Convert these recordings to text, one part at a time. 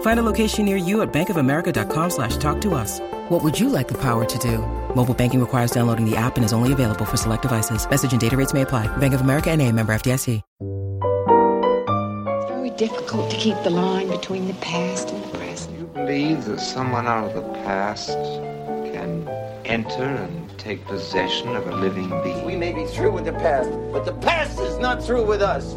Find a location near you at bankofamerica.com slash talk to us. What would you like the power to do? Mobile banking requires downloading the app and is only available for select devices. Message and data rates may apply. Bank of America and a member FDIC. It's very difficult to keep the line between the past and the present. You believe that someone out of the past can enter and take possession of a living being? We may be through with the past, but the past is not through with us.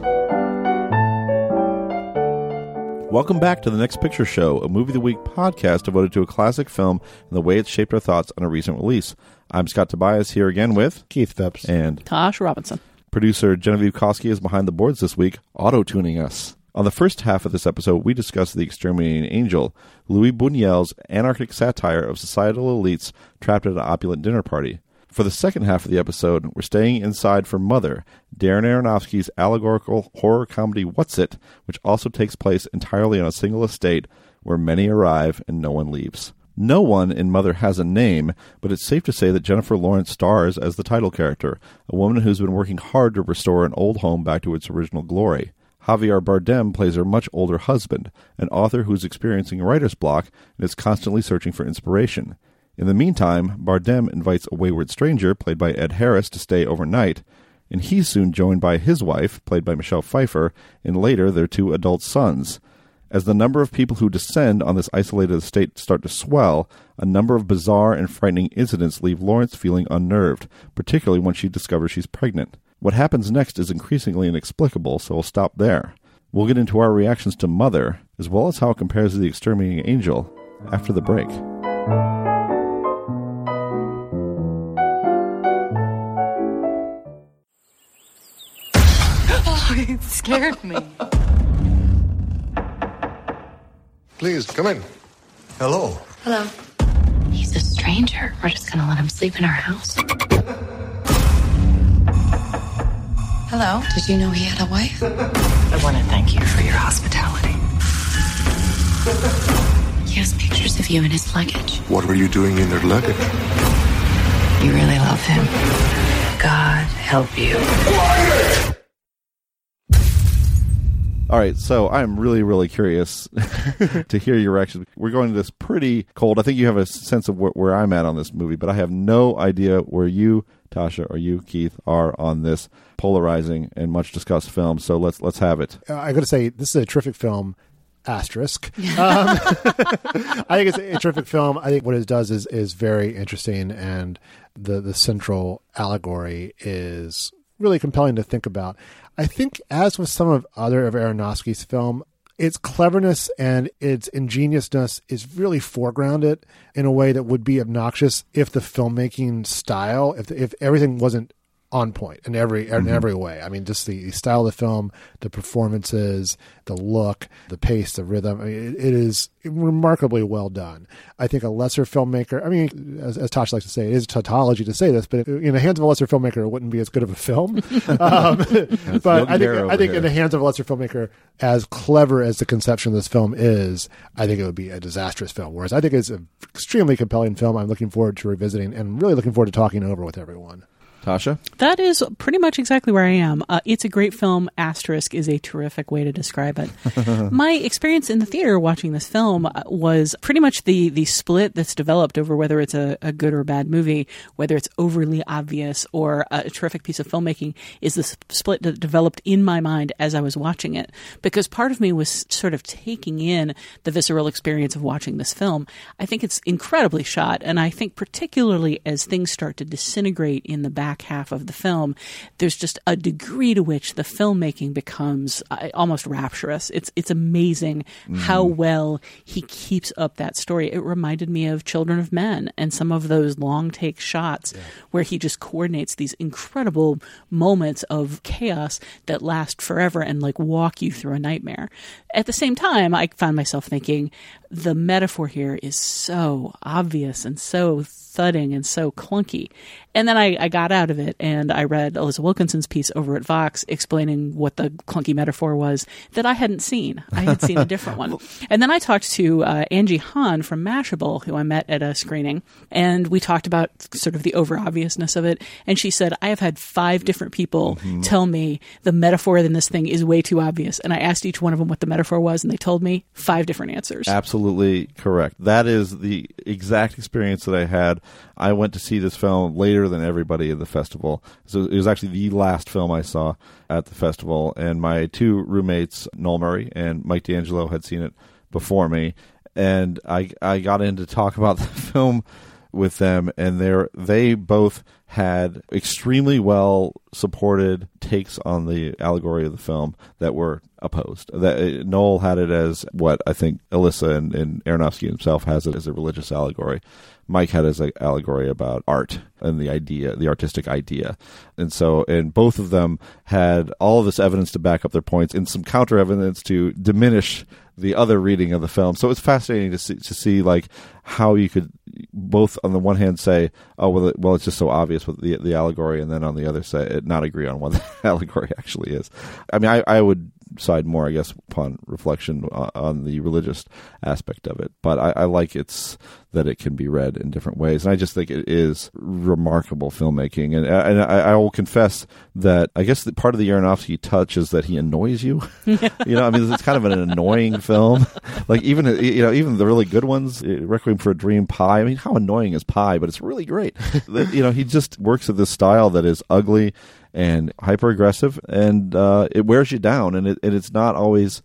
Welcome back to the Next Picture Show, a movie of the week podcast devoted to a classic film and the way it shaped our thoughts on a recent release. I'm Scott Tobias here again with Keith Phipps and Tasha Robinson. Producer Genevieve Koski is behind the boards this week, auto tuning us. On the first half of this episode, we discuss The Exterminating Angel, Luis Buñuel's anarchic satire of societal elites trapped at an opulent dinner party. For the second half of the episode, we're staying inside for Mother, Darren Aronofsky's allegorical horror comedy What's It, which also takes place entirely on a single estate where many arrive and no one leaves. No one in Mother has a name, but it's safe to say that Jennifer Lawrence stars as the title character, a woman who's been working hard to restore an old home back to its original glory. Javier Bardem plays her much older husband, an author who's experiencing writer's block and is constantly searching for inspiration. In the meantime, Bardem invites a wayward stranger, played by Ed Harris, to stay overnight, and he's soon joined by his wife, played by Michelle Pfeiffer, and later their two adult sons. As the number of people who descend on this isolated estate start to swell, a number of bizarre and frightening incidents leave Lawrence feeling unnerved, particularly when she discovers she's pregnant. What happens next is increasingly inexplicable, so we'll stop there. We'll get into our reactions to Mother, as well as how it compares to The Exterminating Angel, after the break. It scared me. Please, come in. Hello. Hello. He's a stranger. We're just gonna let him sleep in our house. Hello. Did you know he had a wife? I want to thank you for your hospitality. He has pictures of you in his luggage. What were you doing in their luggage? You really love him. God help you. All right, so I'm really, really curious to hear your reaction. We're going to this pretty cold. I think you have a sense of where, where, I'm at on this movie, but I have no idea where you, Tasha, or you, Keith, are on this polarizing and much discussed film. So let's let's have it. Uh, I got to say, this is a terrific film. Asterisk. Um, I think it's a terrific film. I think what it does is is very interesting, and the the central allegory is really compelling to think about. I think, as with some of other of Aronofsky's film, its cleverness and its ingeniousness is really foregrounded in a way that would be obnoxious if the filmmaking style, if if everything wasn't on point in every in Mm-hmm. every way. I mean, just the style of the film, the performances, the look, the pace, the rhythm. I mean, it, it is remarkably well done. I think a lesser filmmaker. I mean, as, as Tosh likes to say, it is a tautology to say this, but in the hands of a lesser filmmaker, it wouldn't be as good of a film. um, but I think I think over in the hands of a lesser filmmaker, as clever as the conception of this film is, I think it would be a disastrous film. Whereas I think it's an extremely compelling film. I'm looking forward to revisiting and really looking forward to talking over with everyone. Tasha? That is pretty much exactly where I am. Uh, it's a great film. Asterisk is a terrific way to describe it. My experience in the theater watching this film uh, was pretty much the the split that's developed over whether it's a, a good or bad movie, whether it's overly obvious or a terrific piece of filmmaking, is the split that developed in my mind as I was watching it. Because part of me was sort of taking in the visceral experience of watching this film. I think it's incredibly shot, and I think particularly as things start to disintegrate in the background back half of the film, there's just a degree to which the filmmaking becomes uh, almost rapturous. It's it's amazing how well he keeps up that story. It reminded me of Children of Men and some of those long take shots where he just coordinates these incredible moments of chaos that last forever and like walk you through a nightmare. At the same time, I found myself thinking the metaphor here is so obvious and so thudding and so clunky. And then I, I got out of it and I read Alissa Wilkinson's piece over at Vox explaining what the clunky metaphor was that I hadn't seen. I had seen a different one. And then I talked to uh, Angie Han from Mashable, who I met at a screening, and we talked about sort of the over obviousness of it. And she said, I have had five different people tell me the metaphor in this thing is way too obvious. And I asked each one of them what the metaphor was, and they told me five different answers. Absolutely correct. That is the exact experience that I had. I went to see this film later than everybody at the festival. So it was actually the last film I saw at the festival, and my two roommates, Noel Murray and Mike D'Angelo, had seen it before me, and I I got in to talk about the film with them, and they they both had extremely well supported takes on the allegory of the film that were opposed. That uh, Noel had it as what I think Alissa and, and Aronofsky himself has it as a religious allegory. Mike had as an allegory about art and the idea, the artistic idea, and so and both of them had all this evidence to back up their points and some counter evidence to diminish the other reading of the film. So it's fascinating to see to see like how you could both on the one hand say, oh well, well it's just so obvious with the the allegory, and then on the other side not agree on what the allegory actually is. I mean, I, I would side more, I guess, upon reflection on, on the religious aspect of it, but I, I like its that it can be read in different ways, and I just think it is remarkable filmmaking. And uh, and I, I will confess that I guess that part of the Aronofsky touch is that he annoys you. you know, I mean, it's kind of an annoying film. Like even uh, you know even the really good ones, uh, Requiem for a Dream, Pi. I mean, how annoying is Pi? But it's really great. You know, he just works at this style that is ugly and hyper aggressive, and uh, it wears you down, and it and it's not always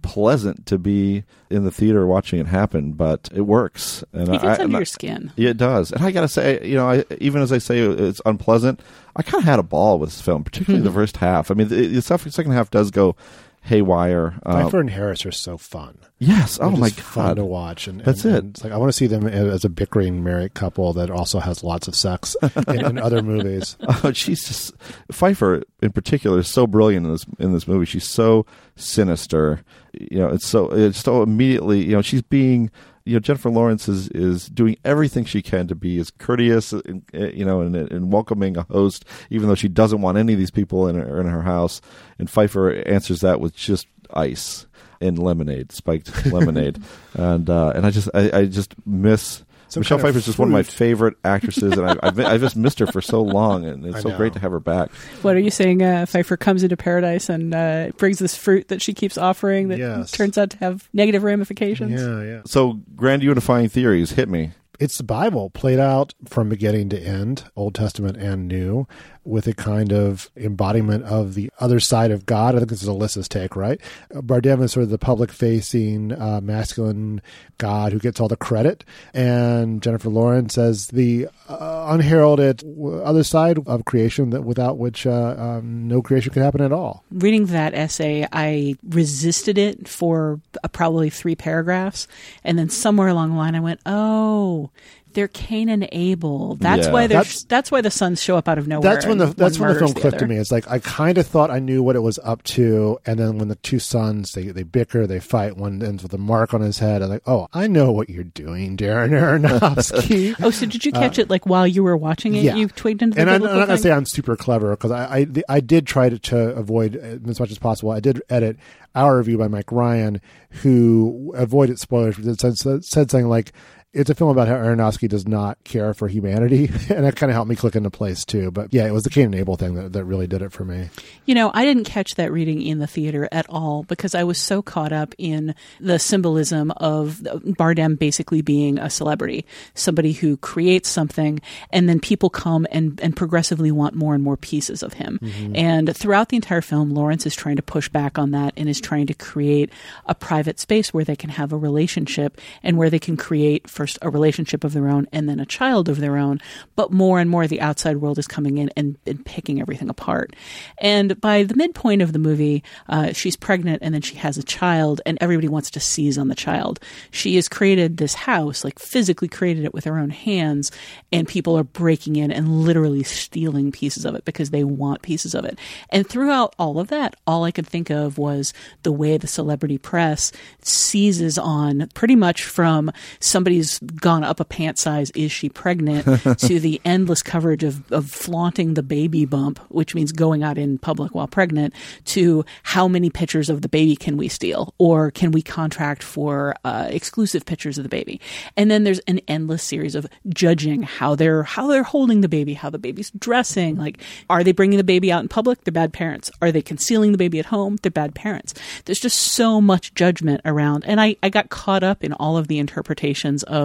pleasant to be in the theater watching it happen, but it works. And It gets I, under your skin. Yeah, it does. And I gotta say, you know, I, even as I say it's unpleasant, I kind of had a ball with this film, particularly the first half. I mean, the, the second half does go haywire. Uh, Pfeiffer and Harris are so fun. yes. Oh They're my just fun to watch, and That's and- it. and it's like I want to see them as a bickering married couple that also has lots of sex in, in other movies. Oh, she's just Pfeiffer in particular is so brilliant in this in this movie. She's so sinister. You know, it's so it's so immediately. You know, she's being. You know, Jennifer Lawrence is is doing everything she can to be as courteous, and, uh, you know, and, and welcoming a host, even though she doesn't want any of these people in her, in her house. And Pfeiffer answers that with just ice and lemonade, spiked lemonade, and uh, and I just I, I just miss. Some Michelle kind is just one of my favorite actresses, and I, I've, I've just missed her for so long, and it's I so know. great to have her back. What are you saying? Uh, Pfeiffer comes into paradise and uh, brings this fruit that she keeps offering that Yes. turns out to have negative ramifications. Yeah, yeah. So, grand unifying theories hit me. It's the Bible played out from beginning to end, Old Testament and New, with a kind of embodiment of the other side of God. I think this is Alissa's take, right? Bardem is sort of the public facing, uh, masculine God who gets all the credit. And Jennifer Lawrence as the uh, unheralded other side of creation that without which uh, um, no creation could happen at all. Reading that essay, I resisted it for uh, probably three paragraphs, and then somewhere along the line, I went, "Oh, they're Cain and Abel. That's Yeah. why they're That's- that's, why the sons show up out of nowhere." That's when the that's when the film clicked to me. It's like I kind of thought I knew what it was up to, and then when the two sons they they bicker, they fight. One ends with a mark on his head. I'm like, oh, I know what you're doing, Darren Aronofsky. Oh, so did you catch it like while you were watching it? Uh, yeah. You twigged into the and I'm, I'm not thing? say I'm super clever because I, I I did try to, to avoid uh, as much as possible. I did edit our review by Mike Ryan, who avoided spoilers, but said, said something like. It's a film about how Aronofsky does not care for humanity, and that kind of helped me click into place too. But yeah, it was the Cain and Abel thing that, that really did it for me. You know, I didn't catch that reading in the theater at all because I was so caught up in the symbolism of Bardem basically being a celebrity, somebody who creates something, and then people come and, and progressively want more and more pieces of him. Mm-hmm. And throughout the entire film, Lawrence is trying to push back on that and is trying to create a private space where they can have a relationship and where they can create first a relationship of their own and then a child of their own, but more and more the outside world is coming in and, and picking everything apart. And by the midpoint of the movie, uh, she's pregnant and then she has a child, and everybody wants to seize on the child. She has created this house, like physically created it with her own hands, and people are breaking in and literally stealing pieces of it because they want pieces of it. And throughout all of that, all I could think of was the way the celebrity press seizes on pretty much from somebody's gone up a pant size, is she pregnant, to the endless coverage of, of flaunting the baby bump, which means going out in public while pregnant, to how many pictures of the baby can we steal or can we contract for uh, exclusive pictures of the baby. And then there's an endless series of judging how they're how they're holding the baby, how the baby's dressing. Like, are they bringing the baby out in public? They're bad parents. Are they concealing the baby at home? They're bad parents. There's just so much judgment around, and I I got caught up in all of the interpretations of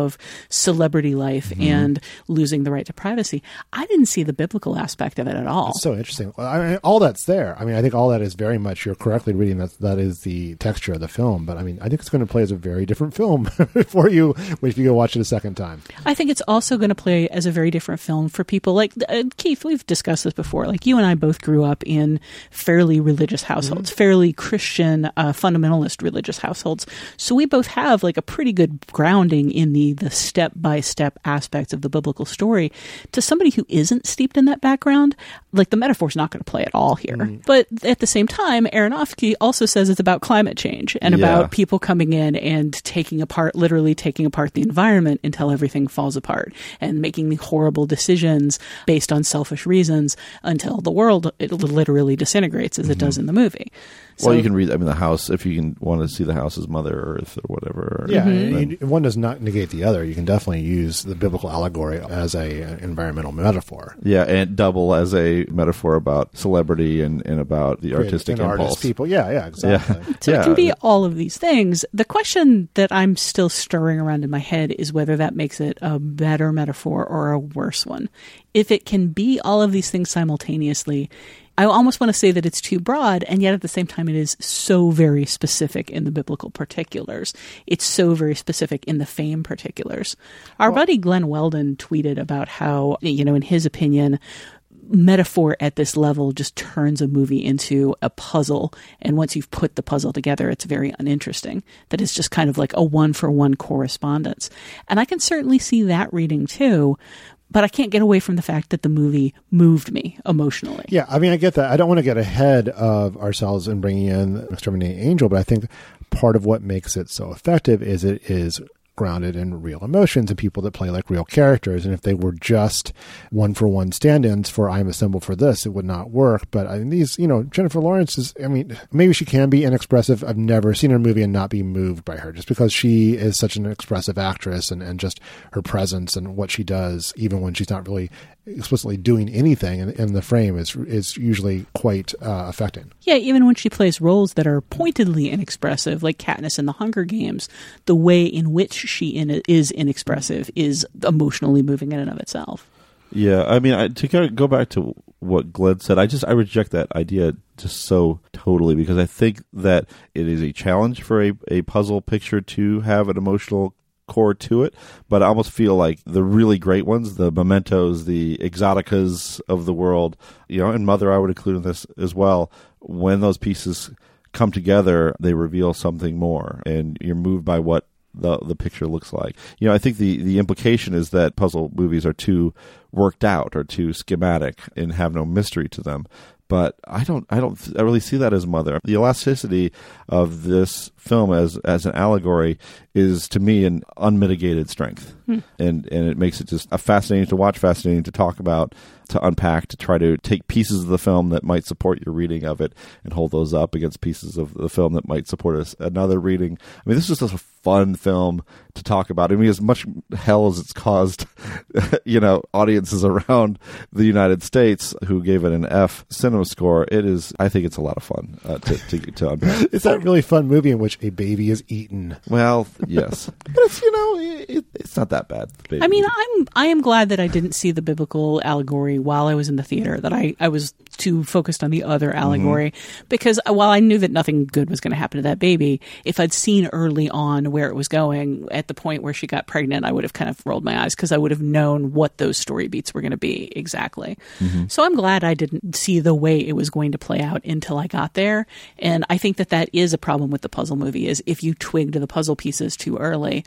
celebrity life Mm-hmm. and losing the right to privacy. I didn't see the biblical aspect of it at all. It's so interesting. I mean, all that's there. I mean, I think all that is very much. You're correctly reading that. That is the texture of the film. But I mean, I think it's going to play as a very different film for you if you go watch it a second time. I think it's also going to play as a very different film for people like uh, Keith. We've discussed this before. Like you and I both grew up in fairly religious households, fairly Christian, uh, fundamentalist religious households. So we both have like a pretty good grounding in the the step by step aspects of the biblical story. To somebody who isn't steeped in that background, like the metaphor's not going to play at all here. But at the same time, Aronofsky also says it's about climate change and Yeah. about people coming in and taking apart, literally taking apart the environment until everything falls apart and making the horrible decisions based on selfish reasons until the world it literally disintegrates as it does in the movie. well, you can read. I mean, the house. If you can want to see the house as Mother Earth or whatever. Yeah, Mm-hmm. then- one does not negate the other. You can definitely use the biblical allegory as a uh, environmental metaphor. yeah, and double as a metaphor about celebrity and, and about the artistic and impulse. artist people. Yeah, yeah, exactly. So Yeah. it can be all of these things. The question that I'm still stirring around in my head is whether that makes it a better metaphor or a worse one. If it can be all of these things simultaneously, I almost want to say that it's too broad, and yet at the same time, it is so very specific in the biblical particulars. It's so very specific in the fame particulars. Our buddy Glen Weldon tweeted about how, you know, in his opinion, metaphor at this level just turns a movie into a puzzle. And once you've put the puzzle together, it's very uninteresting. That it's just kind of like a one for one correspondence. And I can certainly see that reading too. But I can't get away from the fact that the movie moved me emotionally. Yeah, I mean, I get that. I don't want to get ahead of ourselves in bringing in Exterminating Angel, but I think part of what makes it so effective is it is grounded in real emotions and people that play like real characters. And if they were just one for one stand ins for I'm assembled for this, it would not work. But I mean, these, you know, Jennifer Lawrence is, I mean, maybe she can be inexpressive. I've never seen her movie and not be moved by her just because she is such an expressive actress and, and just her presence and what she does, even when she's not really explicitly doing anything in, in the frame is is usually quite uh, affecting. Yeah, even when she plays roles that are pointedly inexpressive, like Katniss in the Hunger Games, the way in which she in is inexpressive is emotionally moving in and of itself. Yeah, I mean, I, to kind of go back to what Glen said, I just I reject that idea just so totally because I think that it is a challenge for a, a puzzle picture to have an emotional core to it, but I almost feel like the really great ones, the mementos, the exoticas of the world, you know, and Mother I would include in this as well, when those pieces come together, they reveal something more and you're moved by what the the picture looks like. You know, I think the the implication is that puzzle movies are too worked out or too schematic and have no mystery to them. But I don't I don't I really see that as mother. The elasticity of this film as as an allegory is to me an unmitigated strength. And and it makes it just a fascinating to watch, fascinating to talk about, to unpack, to try to take pieces of the film that might support your reading of it and hold those up against pieces of the film that might support us another reading. I mean, this is just a fun film to talk about. I mean, as much hell as it's caused, you know, audiences around the United States who gave it an F cinema score, it is. I think it's a lot of fun uh, to, to to unpack. It's that really fun movie in which a baby is eaten. Well, yes, but it's you know, it, it's not that bad. I mean, I'm I am glad that I didn't see the biblical allegory while I was in the theater. That I I was too focused on the other allegory mm-hmm. because while I knew that nothing good was going to happen to that baby, if I'd seen early on where it was going at the point where she got pregnant, I would have kind of rolled my eyes because I would have known what those story beats were going to be exactly. Mm-hmm. So I'm glad I didn't see the way it was going to play out until I got there. And I think that that is a problem with the puzzle movie is if you twig to the puzzle pieces too early,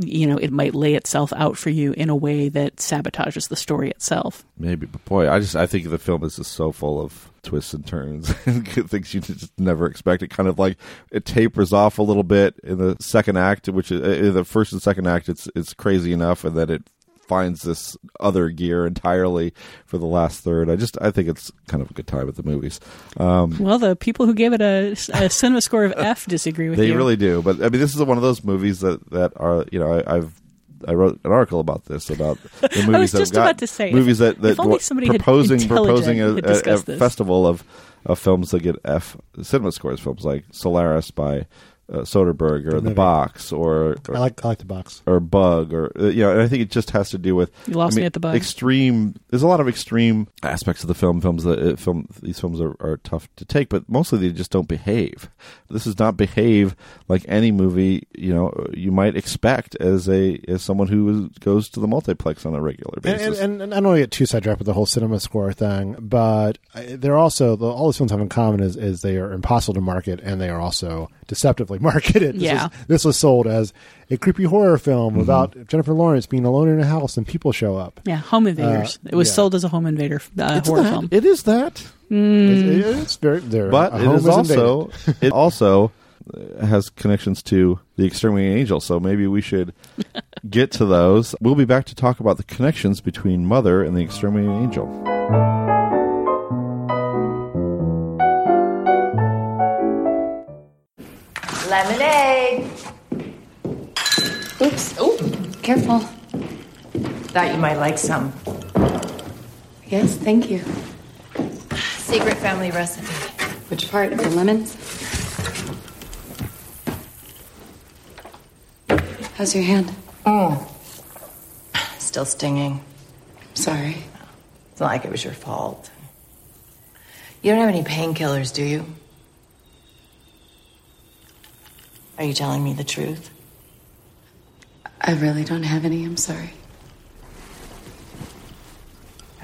you know, it might lay itself out for you in a way that sabotages the story itself. Maybe, but boy, I just I think the film is just so full of twists and turns and things you just never expect. It kind of like it tapers off a little bit in the second act, which is, in the first and second act, it's it's crazy enough, and then it finds this other gear entirely for the last third. I just I think it's kind of a good time at the movies. Um, well, the people who gave it a, a cinema score of F disagree with they you. They really do. But I mean, this is one of those movies that that are you know I, have I wrote an article about this about the movies I was that just got, about to say movies that that what, proposing proposing a, a, a festival of of films that get F cinema scores. Films like Solaris by uh, Soderbergh or The Box or, or, I like I like The Box. or Bug or uh, you know and I think it just has to do with you lost I mean, me at the Bug. extreme there's a lot of extreme aspects of the film films that uh, film these films are, are tough to take but mostly they just don't behave. This does not behave like any movie you know you might expect as a as someone who goes to the multiplex on a regular basis. and, and, and I don't want to get too sidetracked with the whole cinema score thing but they're also the, all these films have in common is, is they are impossible to market and they are also deceptively marketed. This yeah. Was, this was sold as a creepy horror film mm-hmm. about Jennifer Lawrence being alone in a house and people show up. Yeah, Home Invaders. Uh, it was yeah. sold as a home invader uh, horror that. film. It is that. Mm. It's, it's, very there. But it is, is also it also has connections to the Exterminating Angel, so maybe we should get to those. We'll be back to talk about the connections between Mother and the Exterminating Angel. Lemonade. Oops. Oh, careful. Thought you might like some. Yes, thank you. Secret family recipe. Which part? The lemons? How's your hand? Oh. Still stinging. Sorry. It's not like it was your fault. You don't have any painkillers, do you? Are you telling me the truth? I really don't have any. I'm sorry.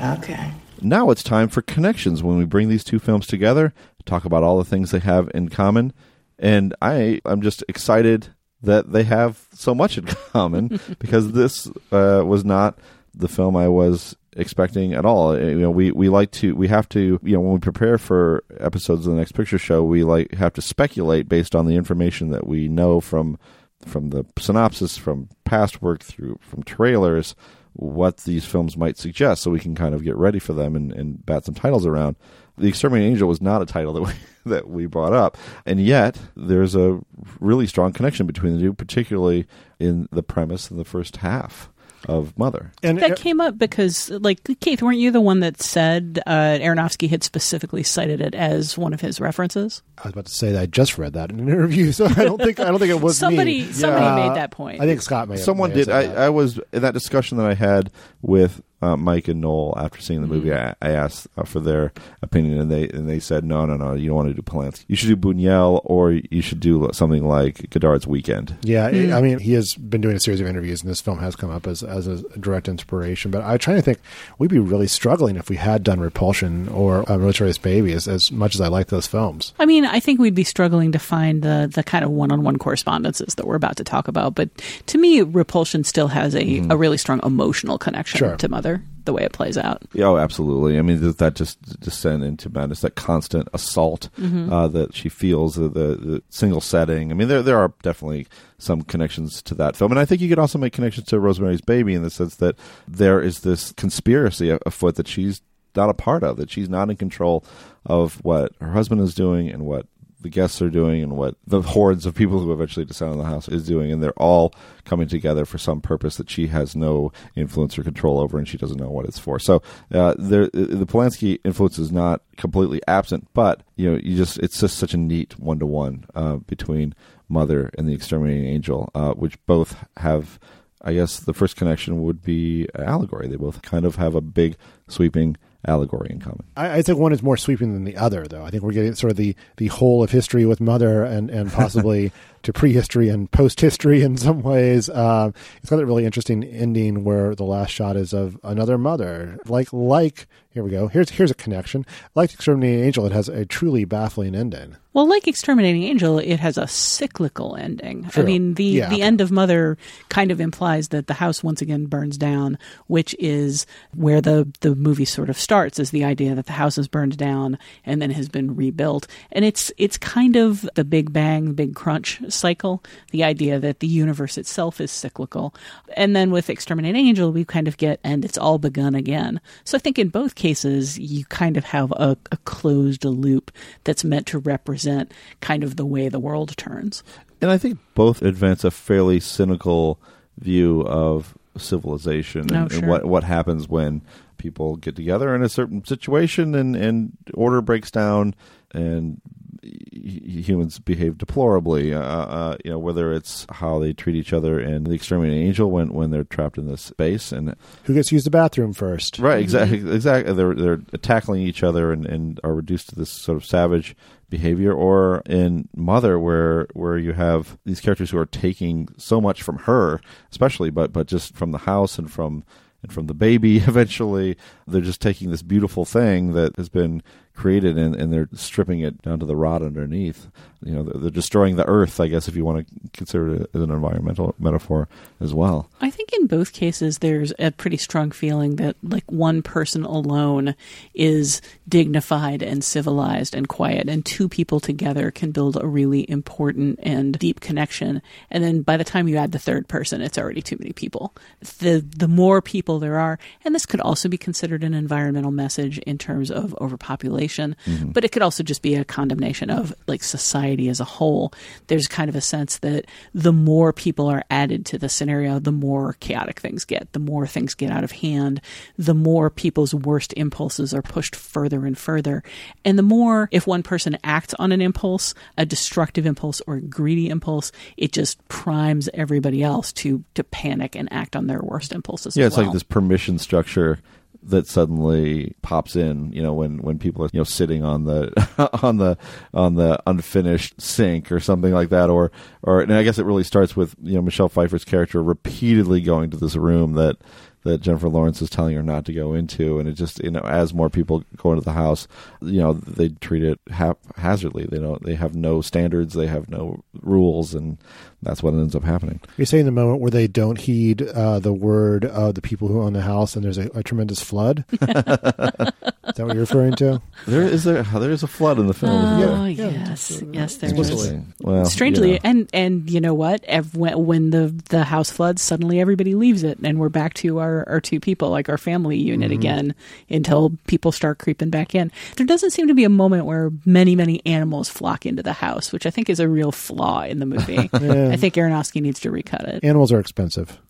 Okay. Now it's time for connections when we bring these two films together, talk about all the things they have in common. And I, I'm just excited that they have so much in common because this uh, was not the film I was expecting at all. Uh, you know, we, we like to we have to you know when we prepare for episodes of the next picture show, we like have to speculate based on the information that we know from from the synopsis, from past work through from trailers, what these films might suggest, so we can kind of get ready for them and, and bat some titles around. The Exterminating Angel was not a title that we that we brought up, and yet there's a really strong connection between the two, particularly in the premise in the first half of Mother. And that came up because, like, Keith, weren't you the one that said uh, Aronofsky had specifically cited it as one of his references? I was about to say that I just read that in an interview, so I don't think I don't think it was somebody. Me. Somebody yeah. made that point. I think Scott may. Someone may did. I, I, was in that discussion that I had with uh, Mike and Noel after seeing the movie. Mm-hmm. I, I, asked uh, for their opinion, and they and they said, no, no, no, you don't want to do Polanski. You should do Buñuel, or you should do something like Godard's Weekend. Yeah, mm. I mean, he has been doing a series of interviews, and this film has come up as as a direct inspiration. But I'm trying to think, we'd be really struggling if we had done Repulsion or uh, Rosemary's Baby, as, as much as I like those films. I mean, I think we'd be struggling to find the the kind of one on one correspondences that we're about to talk about. But to me, Repulsion still has a, mm. a really strong emotional connection sure. to Mother the way it plays out. Oh, absolutely. I mean, that just descent into madness, that constant assault mm-hmm. uh, that she feels, the, the, the, single setting. I mean, there there are definitely some connections to that film, and I think you could also make connections to Rosemary's Baby in the sense that there is this conspiracy afoot that she's not a part of, that she's not in control of what her husband is doing and what the guests are doing and what the hordes of people who eventually descend on the house is doing, and they're all coming together for some purpose that she has no influence or control over, and she doesn't know what it's for. So, uh, there, the Polanski influence is not completely absent, but you know, you just it's just such a neat one to one between Mother and the Exterminating Angel, uh, which both have I guess the first connection would be allegory. They both kind of have a big sweeping allegory in common. I, I think one is more sweeping than the other, though. I think we're getting sort of the, the whole of history with Mother and, and possibly to prehistory and post history in some ways. Um, it's got a really interesting ending where the last shot is of another mother. Like, like, here we go. Here's, here's a connection. Like Exterminating Angel, it has a truly baffling ending. Well, like Exterminating Angel, it has a cyclical ending. True. I mean, the Yeah, the end of Mother kind of implies that the house once again burns down, which is where the the movie sort of starts. Is the idea that the house is burned down and then has been rebuilt, and it's it's kind of the Big Bang, Big Crunch cycle. The idea that the universe itself is cyclical, and then with Exterminate Angel, we kind of get and it's all begun again. So I think in both cases, you kind of have a, a closed loop that's meant to represent kind of the way the world turns. And I think both advance a fairly cynical view of civilization and, Oh, and what what happens when people get together in a certain situation and, and order breaks down and humans behave deplorably. Uh, uh, you know, whether it's how they treat each other in the Exterminating Angel when when they're trapped in this space and Who gets to use the bathroom first? Right, exactly, exactly. They're they're tackling each other and, and are reduced to this sort of savage behavior. Or in Mother, where where you have these characters who are taking so much from her, especially, but but just from the house and from and from the baby. Eventually, they're just taking this beautiful thing that has been created and, and they're stripping it down to the rod underneath. You know, they're, destroying the earth. I guess if you want to consider it as an environmental metaphor as well. I think in both cases, there's a pretty strong feeling that like one person alone is dignified and civilized and quiet, and two people together can build a really important and deep connection. And then by the time you add the third person, it's already too many people. The the more people there are, and this could also be considered an environmental message in terms of overpopulation, Mm-hmm. but it could also just be a condemnation of like society as a whole. There's kind of a sense that the more people are added to the scenario, the more chaotic things get, the more things get out of hand, the more people's worst impulses are pushed further and further. And the more, if one person acts on an impulse, a destructive impulse or a greedy impulse, it just primes everybody else to, to panic and act on their worst impulses. Yeah, it's like this permission structure that suddenly pops in. You know, when when people are you know sitting on the on the on the unfinished sink or something like that, or or and I guess it really starts with you know Michelle Pfeiffer's character repeatedly going to this room that that Jennifer Lawrence is telling her not to go into, and it just you know as more people go into the house, you know they treat it haphazardly. They don't. They have no standards. They have no rules, and that's what ends up happening. You're saying the moment where they don't heed uh, the word of the people who own the house, and there's a, a tremendous flood. is that what you're referring to? There is there there is a flood in the film. isn't Oh there? yes, yes, there is. Explicitly. Well, Strangely, you know. and and you know what? Ev- When, when the the house floods, suddenly everybody leaves it, and we're back to our, our two people, like our family unit Mm-hmm. again, until people start creeping back in. There doesn't seem to be a moment where many many animals flock into the house, which I think is a real flaw in the movie. I think Aronofsky needs to recut it. Animals are expensive.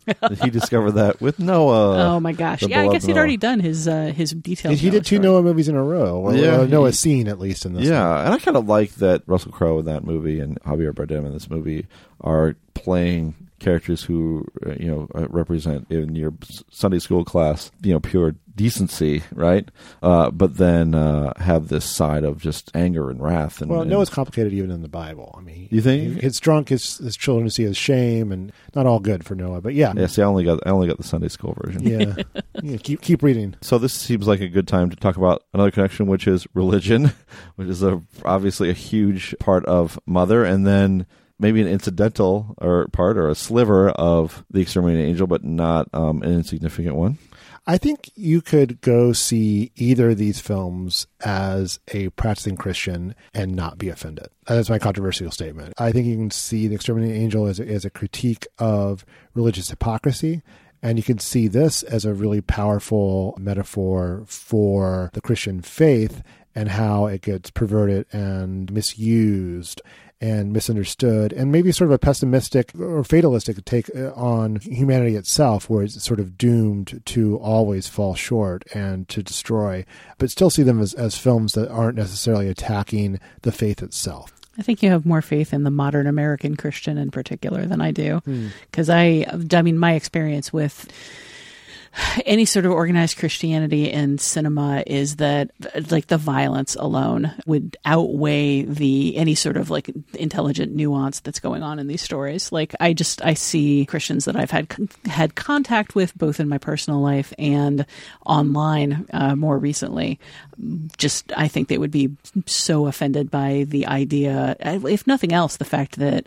he discovered that with Noah. oh my gosh! the Yeah, I beloved guess he'd Noah. already done his uh, his detailed. He, he did two story. Noah movies in a row, or Yeah, uh, Noah scene at least in this. Yeah, one. and I kind of like that Russell Crowe in that movie and Javier Bardem in this movie are playing characters who uh, you know uh, represent in your Sunday school class, you know, pure decency, right? Uh, but then uh, have this side of just anger and wrath. And, Well, and- Noah's complicated even in the Bible. I mean, You think? it's drunk his his children see his shame, and not all good for Noah. But yeah, yeah. See, I only got I only got the Sunday school version. yeah, yeah. Keep keep reading. So this seems like a good time to talk about another connection, which is religion, which is a, obviously a huge part of Mother, and then maybe an incidental or part or a sliver of the Exterminating Angel, but not um, an insignificant one. I think you could go see either of these films as a practicing Christian and not be offended. That's my controversial statement. I think you can see The Exterminating Angel as a, as a critique of religious hypocrisy. And you can see this as a really powerful metaphor for the Christian faith and how it gets perverted and misused and misunderstood, and maybe sort of a pessimistic or fatalistic take uh, on humanity itself, where it's sort of doomed to always fall short and to destroy, but still see them as, as films that aren't necessarily attacking the faith itself. I think you have more faith in the modern American Christian in particular than I do. Because I, I mean, my experience with any sort of organized Christianity in cinema is that like the violence alone would outweigh the any sort of like intelligent nuance that's going on in these stories. Like I just I see Christians that I've had had contact with both in my personal life and online uh, more recently. Just I think they would be so offended by the idea, if nothing else, the fact that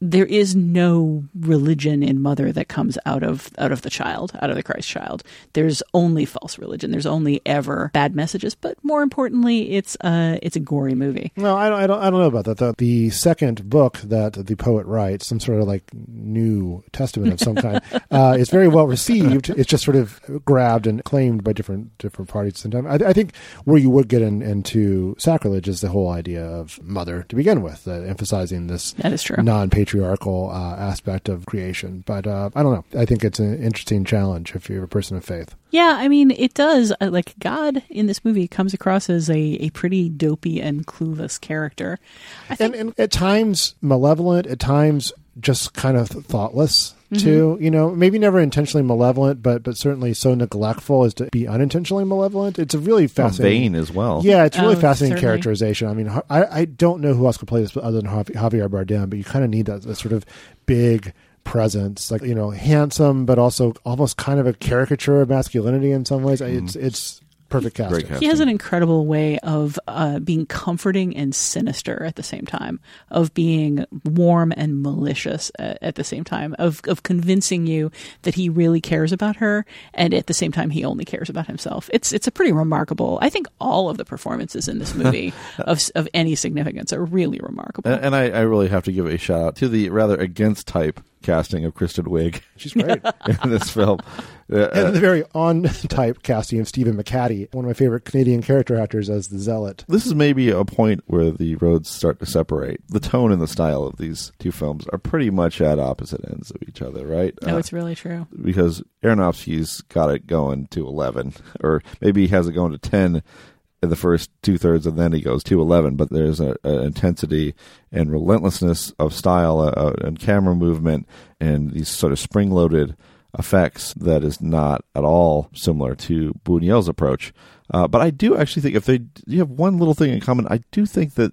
there is no religion in mother that comes out of out of the child out of the christ child there's only false religion there's only ever bad messages but more importantly it's a it's a gory movie No, I don't. I don't. I don't know about that. The, the second book that the poet writes, some sort of like New Testament of some kind, uh, is very well received. It's just sort of grabbed and claimed by different different parties. Sometimes I, I think where you would get in, into sacrilege is the whole idea of mother to begin with, uh, emphasizing this That is true. non-patriarchal uh, aspect of creation. But uh, I don't know. I think it's an interesting challenge if you're a person of faith. yeah i mean it does uh, like god in this movie comes across as a, a pretty dopey and clueless character i think and, and at times malevolent, at times just kind of thoughtless Mm-hmm. too. You know, maybe never intentionally malevolent, but but certainly so neglectful as to be unintentionally malevolent. It's a really fascinating. vain as well. Yeah, it's really Oh, fascinating certainly. characterization. I mean, I, I don't know who else could play this other than Javier Bardem, but you kind of need that, that sort of big presence, like you know, handsome, but also almost kind of a caricature of masculinity in some ways. It's it's perfect casting. Great casting. He has an incredible way of uh, being comforting and sinister at the same time, of being warm and malicious at, at the same time, of of convincing you that he really cares about her, and at the same time he only cares about himself. It's it's a pretty remarkable. I think all of the performances in this movie of of any significance are really remarkable. And, and I, I really have to give a shout out to the rather against type casting of Kristen Wiig She's great. in this film. Uh, and the very on type casting of Stephen McHattie, one of my favorite Canadian character actors as the Zealot. this is maybe a point where the roads start to separate. The tone and the style of these two films are pretty much at opposite ends of each other, right? no, Uh, it's really true. because Aronofsky's got it going to 11, or maybe he has it going to 10 in the first two thirds, and then he goes to 11. But there's a, a intensity and relentlessness of style uh, and camera movement and these sort of spring loaded effects that is not at all similar to Buñuel's approach. Uh, but I do actually think if they you have one little thing in common, I do think that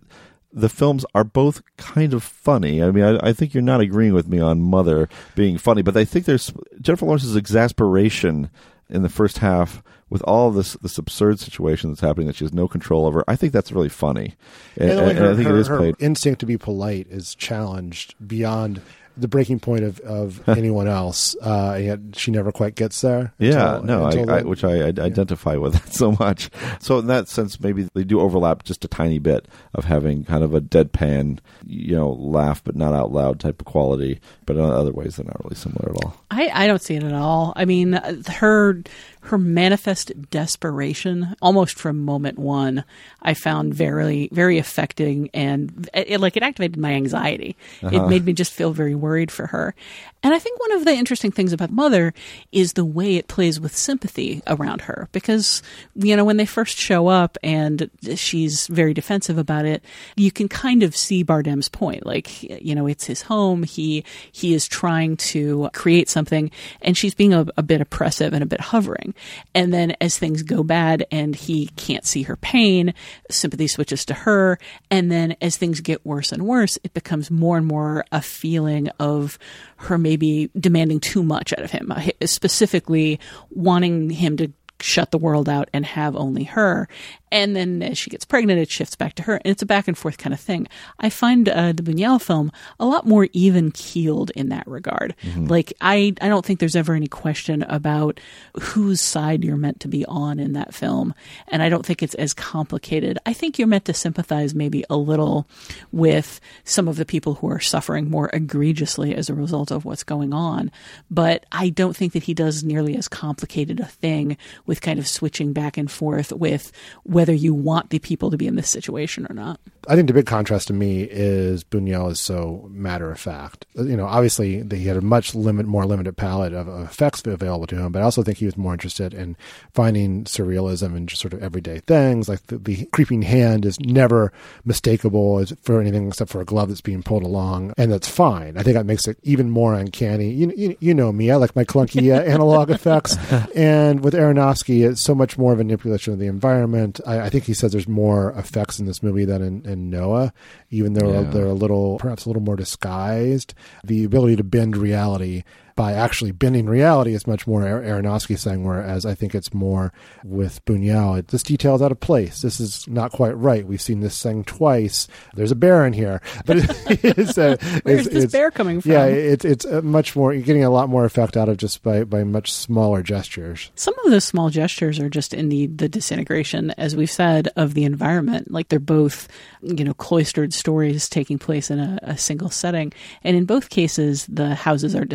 the films are both kind of funny. I mean, I, I think you're not agreeing with me on Mother being funny, but I think there's Jennifer Lawrence's exasperation in the first half with all this this absurd situation that's happening that she has no control over. I think that's really funny, and, And, her, I think her- it is her played. instinct to be polite is challenged beyond the breaking point of, of anyone else. Uh, yet she never quite gets there. Yeah, until- no, until I, I, which I, I identify with that so much. So in that sense, maybe they do overlap just a tiny bit of having kind of a deadpan, you know, laugh but not out loud type of quality. But in other ways, they're not really similar at all. I, I don't see it at all. I mean, her her manifest desperation, almost from moment one, I found very very affecting, and it, like it activated my anxiety. It uh-huh. made me just feel very worried for her. And I think one of the interesting things about Mother is the way it plays with sympathy around her, because you know when they first show up and she's very defensive about it, you can kind of see Bardem's point. Like you know, it's his home. He he is trying to create something, and she's being a, a bit oppressive and a bit hovering. And then as things go bad and he can't see her pain, sympathy switches to her. And then as things get worse and worse, it becomes more and more a feeling of her maybe demanding too much out of him, uh, specifically wanting him to shut the world out and have only her. And then as she gets pregnant, it shifts back to her. And it's a back and forth kind of thing. I find uh, the Buñuel film a lot more even keeled in that regard. Like, I, I don't think there's ever any question about whose side you're meant to be on in that film. And I don't think it's as complicated. I think you're meant to sympathize maybe a little with some of the people who are suffering more egregiously as a result of what's going on. But I don't think that he does nearly as complicated a thing with kind of switching back and forth with whether whether you want the people to be in this situation or not. I think the big contrast to me is Buñuel is so matter of fact. You know, obviously he had a much limit, more limited palette of, of effects available to him, but I also think he was more interested in finding surrealism and just sort of everyday things. Like the, the creeping hand is never mistakable for anything except for a glove that's being pulled along, and that's fine. I think that makes it even more uncanny. You, you, you know me, I like my clunky uh, analog effects, and with Aronofsky, it's so much more of a manipulation of the environment. I, I think he says there's more effects in this movie than in, in Noah, even though Yeah. they're a little, perhaps a little more disguised. The ability to bend reality by actually bending reality is much more Ar- Aronofsky thing, whereas I think it's more with Buñuel. It- This is out of place. This is not quite right. We've seen this thing twice. There's a bear in here, but it's, uh, Where's it's, this it's- bear coming from? Yeah, it's it's uh, much more. You're getting a lot more effect out of just by by much smaller gestures. Some of those small gestures are just in the the disintegration, as we've said, of the environment. Like they're both, you know, cloistered stories taking place in a, a single setting, and in both cases, the houses are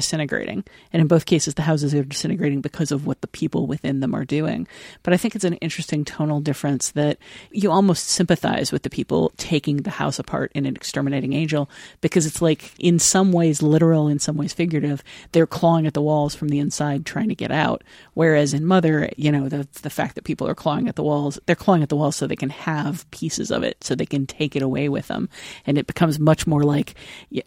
disintegrating, and in both cases, the houses are disintegrating because of what the people within them are doing. But I think it's an interesting tonal difference that you almost sympathize with the people taking the house apart in an exterminating angel because it's like in some ways literal, in some ways figurative. They're clawing at the walls from the inside trying to get out. Whereas in Mother, you know, the the fact that people are clawing at the walls, they're clawing at the walls so they can have pieces of it, so they can take it away with them, and it becomes much more like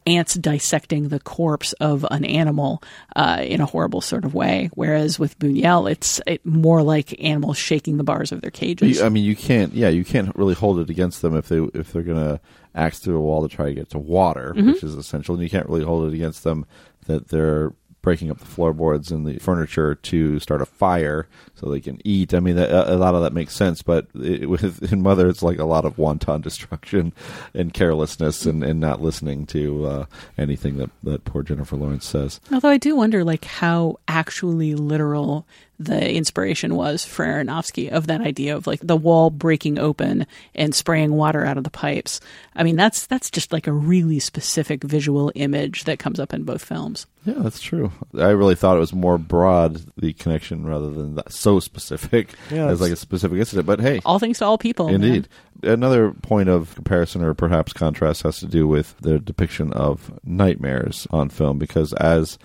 ants dissecting the corpse of an animal uh, in a horrible sort of way. Whereas with Buñuel, it's it more like animals shaking the bars of their cages. You- I mean, you can't. Yeah, you can't really hold it against them if they if they're gonna axe through a wall to try to get to water, Mhm. which is essential. And you can't really hold it against them that they're breaking up the floorboards and the furniture to start a fire so they can eat. I mean, a, a lot of that makes sense, but it, with in Mother, it's like a lot of wanton destruction and carelessness and, and not listening to uh, anything that that poor Jennifer Lawrence says. Although I do wonder, like, how actually literal the inspiration was for Aronofsky of that idea of like the wall breaking open and spraying water out of the pipes. I mean, that's that's just like a really specific visual image that comes up in both films. Yeah, that's true. I really thought it was more broad the connection rather than that, so specific Yeah, as like a specific incident. But hey, All things to all people. man. indeed. Another point of comparison or perhaps contrast has to do with the depiction of nightmares on film because as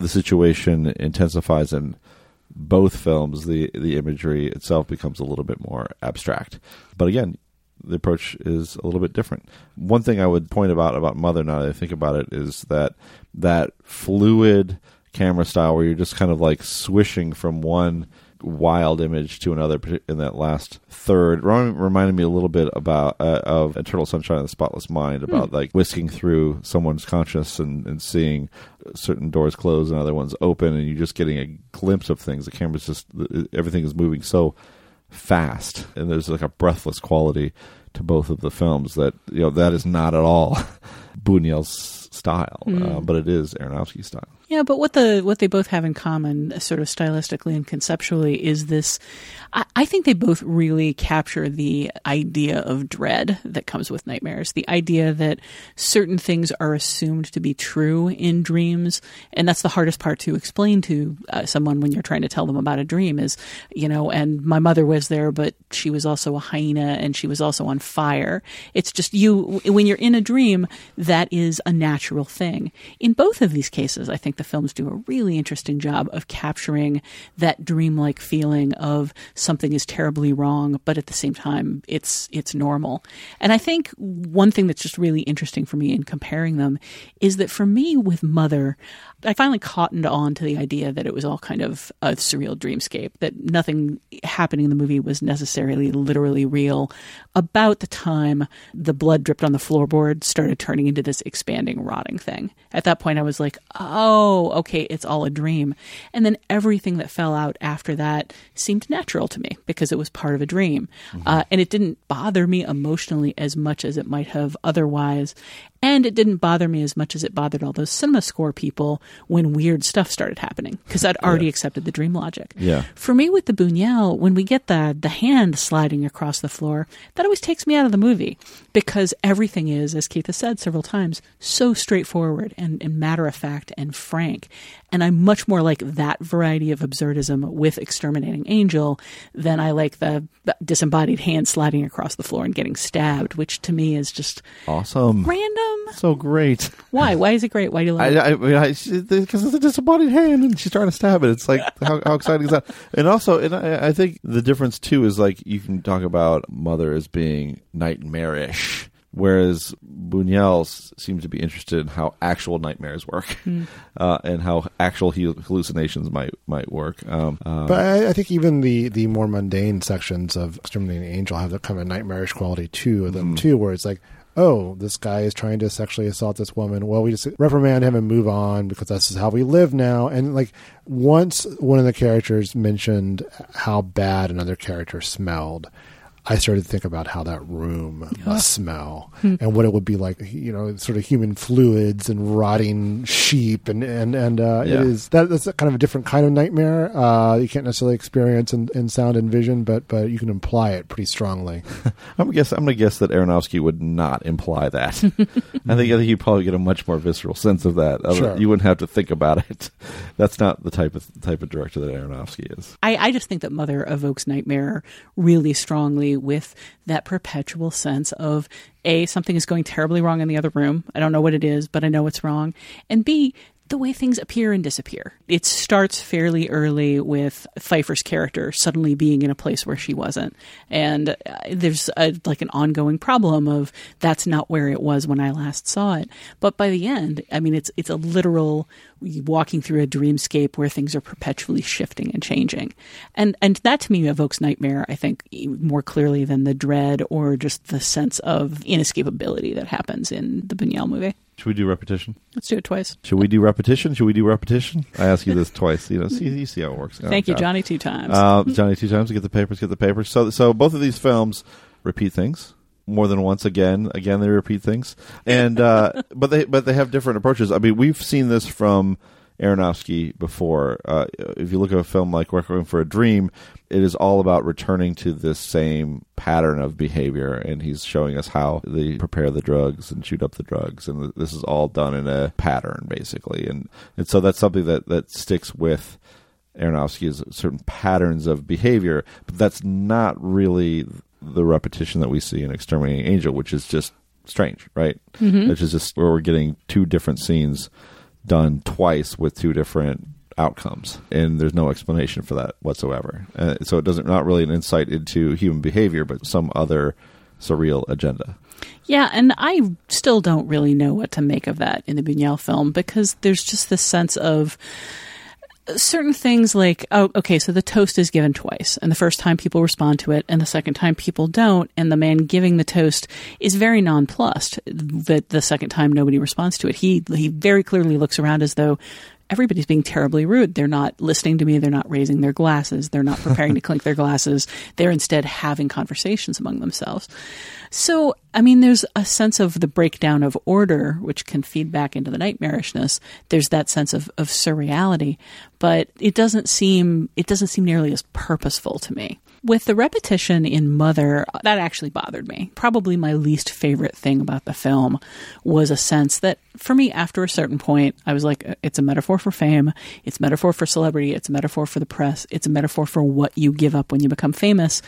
the situation intensifies in both films, the the imagery itself becomes a little bit more abstract. But again, the approach is a little bit different. One thing I would point about about Mother now that I think about it is that that fluid camera style where you're just kind of like swishing from one wild image to another in that last third. Reminded me a little bit about uh, of Eternal Sunshine of the Spotless Mind about like whisking through someone's conscious and, and seeing certain doors close and other ones open and you're just getting a glimpse of things. The camera's just everything is moving so fast and there's like a breathless quality to both of the films that you know that is not at all Buñuel's style uh, but it is Aronofsky's style Yeah, but what the what they both have in common, sort of stylistically and conceptually, is this. I, I think they both really capture the idea of dread that comes with nightmares. The idea that certain things are assumed to be true in dreams, and that's the hardest part to explain to uh, someone when you're trying to tell them about a dream. Is you know, and my mother was there, but she was also a hyena, and she was also on fire. It's just you when you're in a dream, that is a natural thing. In both of these cases, I think the films do a really interesting job of capturing that dreamlike feeling of something is terribly wrong, but at the same time, it's it's normal. And I think one thing that's just really interesting for me in comparing them is that for me with Mother, I finally cottoned on to the idea that it was all kind of a surreal dreamscape, that nothing happening in the movie was necessarily literally real. About the time the blood dripped on the floorboard started turning into this expanding, rotting thing. At that point, I was like, oh, okay, it's all a dream. And then everything that fell out after that seemed natural to me because it was part of a dream. Uh, and it didn't bother me emotionally as much as it might have otherwise. And it didn't bother me as much as it bothered all those CinemaScore people when weird stuff started happening because I'd already accepted the dream logic. Yeah. For me with the Buñuel, when we get the the hand sliding across the floor, that always takes me out of the movie because everything is, as Keith has said several times, so straightforward and, and matter of fact and frank. And I'm much more like that variety of absurdism with Exterminating Angel than I like the disembodied hand sliding across the floor and getting stabbed, which to me is just Awesome. random. So great. Why? Why is it great? Why do you I, like it? I, I, because it's a disembodied hand and she's trying to stab it. It's like how, how exciting is that? And also, and I, I think the difference too is like you can talk about mother as being nightmarish, whereas Buñuel seems to be interested in how actual nightmares work Hmm. uh, and how actual hallucinations might might work. Um, um, But I, I think even the, the more mundane sections of Exterminating Angel have that kind of nightmarish quality too of them too, where it's like, oh, this guy is trying to sexually assault this woman. Well, we just reprimand him and move on because this is how we live now. And like once one of the characters mentioned how bad another character smelled. I started to think about how that room must smell and what it would be like, you know, sort of human fluids and rotting sheep and and and uh, Yeah. it is that that's a kind of a different kind of nightmare. Uh, you can't necessarily experience in, in sound and vision, but but you can imply it pretty strongly. I'm guess I'm gonna guess that Aronofsky would not imply that. I think I think you'd probably get a much more visceral sense of that. Sure. You wouldn't have to think about it. That's not the type of type of director that Aronofsky is. I, I just think that Mother evokes nightmare really strongly with that perpetual sense of A, something is going terribly wrong in the other room. I don't know what it is, but I know it's wrong. And B, the way things appear and disappear. It starts fairly early with Pfeiffer's character suddenly being in a place where she wasn't. And uh, there's a, like an ongoing problem of that's not where it was when I last saw it. But by the end, I mean, it's, it's a literal walking through a dreamscape where things are perpetually shifting and changing. And, and that to me evokes nightmare, I think, more clearly than the dread or just the sense of inescapability that happens in the Buñuel movie. Should we do repetition? Let's do it twice. Should we do repetition? Should we do repetition? I ask you this twice. You know, see, you see how it works. Oh, Thank you, God. Johnny, two times. Uh, Johnny two times. Get the papers. Get the papers. So, so both of these films repeat things more than once. Again, again, they repeat things, and uh, but they but they have different approaches. I mean, we've seen this from Aronofsky before. Uh, if you look at a film like Requiem for a Dream, it is all about returning to this same pattern of behavior, and he's showing us how they prepare the drugs and shoot up the drugs, and this is all done in a pattern, basically, and and so that's something that that sticks with. Aronofsky is certain patterns of behavior, but that's not really the repetition that we see in Exterminating Angel, which is just strange, right? Which is just where we're getting two different scenes done twice with two different outcomes, and there's no explanation for that whatsoever. Uh, so it doesn't not really an insight into human behavior, but some other surreal agenda. Yeah, and I still don't really know what to make of that in the Buñuel film because there's just this sense of certain things like oh okay so the toast is given twice and the first time people respond to it and the second time people don't and the man giving the toast is very nonplussed that the second time nobody responds to it. He he very clearly looks around as though everybody's being terribly rude. They're not listening to me. They're not raising their glasses. They're not preparing to clink their glasses. They're instead having conversations among themselves so, I mean, there's a sense of the breakdown of order, which can feed back into the nightmarishness. There's that sense of, of surreality, but it doesn't seem it doesn't seem nearly as purposeful to me. With the repetition in Mother, that actually bothered me. Probably my least favorite thing about the film was a sense that, for me, after a certain point, I was like, it's a metaphor for fame, it's metaphor for celebrity, it's a metaphor for the press, it's a metaphor for what you give up when you become famous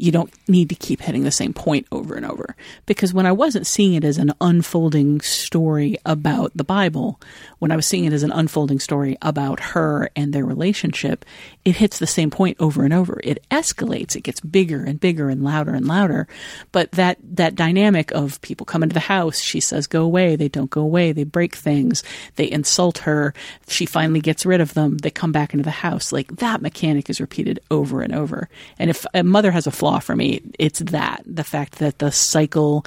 you don't need to keep hitting the same point over and over. Because when I wasn't seeing it as an unfolding story about the Bible, when I was seeing it as an unfolding story about her and their relationship, it hits the same point over and over. It escalates, it gets bigger and bigger and louder and louder. But that, that dynamic of people come into the house, she says go away, they don't go away, they break things, they insult her, she finally gets rid of them, they come back into the house. Like that mechanic is repeated over and over. And if a mother has a flaw for me, it's that the fact that the cycle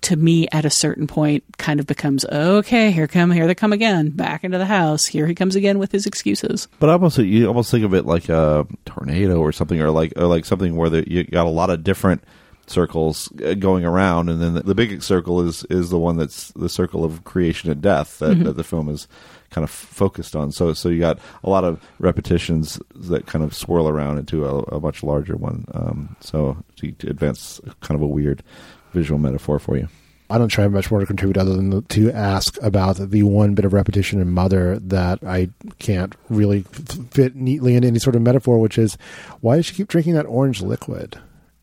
to me at a certain point kind of becomes okay here come here they come again back into the house. Here he comes again with his excuses. But almost you almost think of it like a tornado or something, or like or like something where the, you got a lot of different circles uh, going around, and then the, the big circle is is the one that's the circle of creation and death that, Mhm. that the film is kind of focused on. So so you got a lot of repetitions that kind of swirl around into a, a much larger one. Um, so to, to advance kind of a weird visual metaphor for you. I don't try much more to contribute other than to ask about the one bit of repetition in Mother that I can't really fit neatly into any sort of metaphor, which is why does she keep drinking that orange liquid?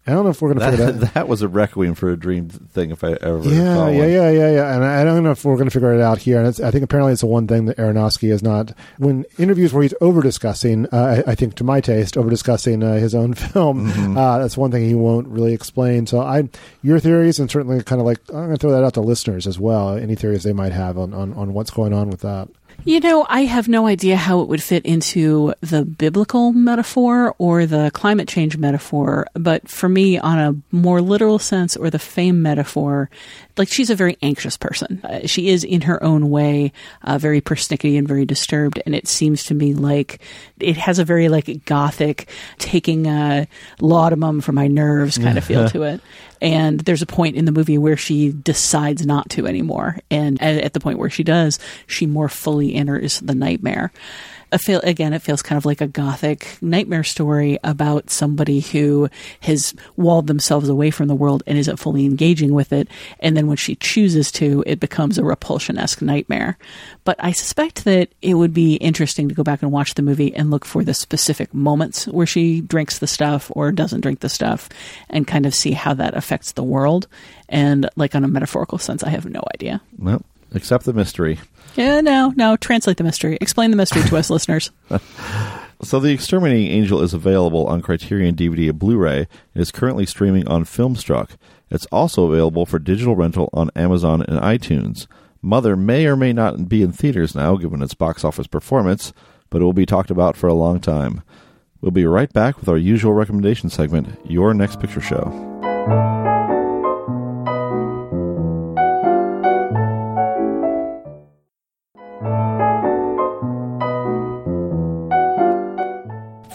I don't know if we're going to figure That, that. that was a requiem for a dream thing. If I ever yeah, yeah, yeah, yeah, yeah. And I don't know if we're going to figure it out here. And it's, I think apparently it's the one thing that Aronofsky is not. When interviews where he's over discussing, uh, I, I think to my taste, over discussing uh, his own film, Mhm. uh, that's one thing he won't really explain. So I, your theories, and certainly kind of like I'm going to throw that out to listeners as well. Any theories they might have on, on, on what's going on with that. You know, I have no idea how it would fit into the biblical metaphor or the climate change metaphor, but for me, on a more literal sense or the fame metaphor, like she's a very anxious person. Uh, she is, in her own way, uh, very persnickety and very disturbed, and it seems to me like it has a very like gothic, taking a laudanum for my nerves kind of feel to it. And there's a point in the movie where she decides not to anymore. And at, at the point where she does, she more fully enters the nightmare. Feel, again, it feels kind of like a gothic nightmare story about somebody who has walled themselves away from the world and isn't fully engaging with it. And then when she chooses to, it becomes a repulsion esque nightmare. But I suspect that it would be interesting to go back and watch the movie and look for the specific moments where she drinks the stuff or doesn't drink the stuff and kind of see how that affects the world. And like on a metaphorical sense, I have no idea. Well, accept the mystery. Yeah, no, no, translate the mystery. Explain the mystery to us listeners. So, The Exterminating Angel is available on Criterion DVD and Blu ray and is currently streaming on Filmstruck. It's also available for digital rental on Amazon and iTunes. Mother may or may not be in theaters now, given its box office performance, but it will be talked about for a long time. We'll be right back with our usual recommendation segment Your Next Picture Show.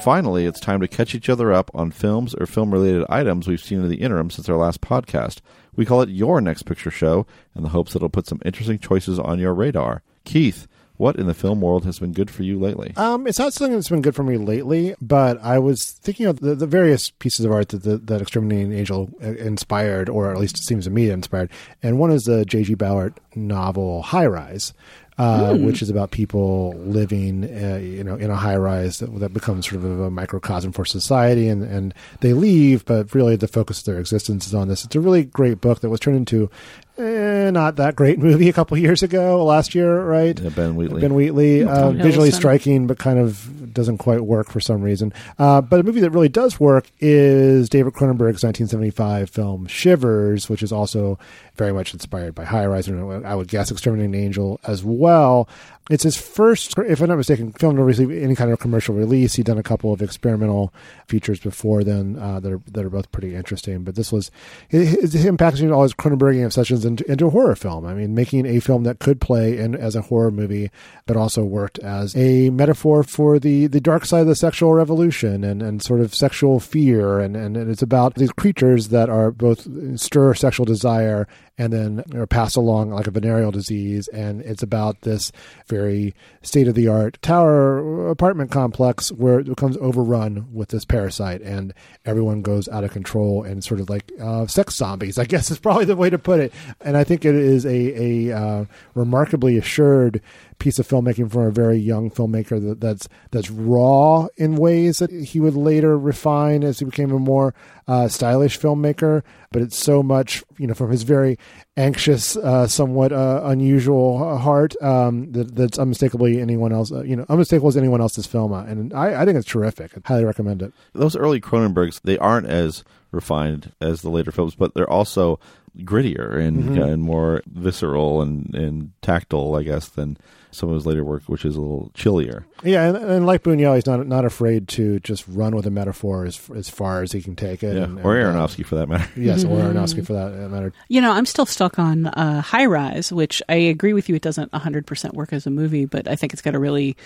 Finally, it's time to catch each other up on films or film related items we've seen in the interim since our last podcast. We call it Your Next Picture Show in the hopes that it'll put some interesting choices on your radar. Keith, what in the film world has been good for you lately? Um, it's not something that's been good for me lately, but I was thinking of the, the various pieces of art that the, that Exterminating Angel uh, inspired, or at least it seems to me inspired. And one is the J.G. Ballard novel High Rise, uh, Hmm. which is about people living, uh, you know, in a high rise that, that becomes sort of a microcosm for society, and, and they leave, but really the focus of their existence is on this. It's a really great book that was turned into eh, not that great movie a couple years ago, last year, right? Yeah, Ben Wheatley. Ben Wheatley, uh, visually striking, but kind of doesn't quite work for some reason. Uh, but a movie that really does work is David Cronenberg's 1975 film Shivers, which is also very much inspired by High Rise, and I would guess Exterminating Angel as well. It's his first, if I'm not mistaken, film to receive any kind of commercial release. He'd done a couple of experimental features before then uh, that are that are both pretty interesting. But this was his, him packaging all his Cronenbergian obsessions into, into a horror film. I mean, making a film that could play in as a horror movie, but also worked as a metaphor for the the dark side of the sexual revolution and, and sort of sexual fear. And, and, and it's about these creatures that are both stir sexual desire and then are passed along like a venereal disease. And it's about this very state of the art tower apartment complex where it becomes overrun with this parasite and everyone goes out of control and sort of like uh, sex zombies, I guess is probably the way to put it. And I think it is a, a uh, remarkably assured piece of filmmaking from a very young filmmaker that, that's that's raw in ways that he would later refine as he became a more uh, stylish filmmaker. But it's so much, you know, from his very anxious, uh, somewhat uh, unusual heart um, that, that's unmistakably anyone else, uh, you know, unmistakable as anyone else's film. Uh, And I, I think it's terrific. I highly recommend it. Those early Cronenbergs, they aren't as refined as the later films, but they're also grittier and Mhm. uh, and more visceral and and tactile, I guess, than some of his later work, which is a little chillier. Yeah, and, and like Buñuel, he's not not afraid to just run with a metaphor as as far as he can take it. Yeah, and, or and, uh, Aronofsky for that matter. yes, or Aronofsky for that matter. You know, I'm still stuck on uh, High Rise, which I agree with you. It doesn't 100% work as a movie, but I think it's got a really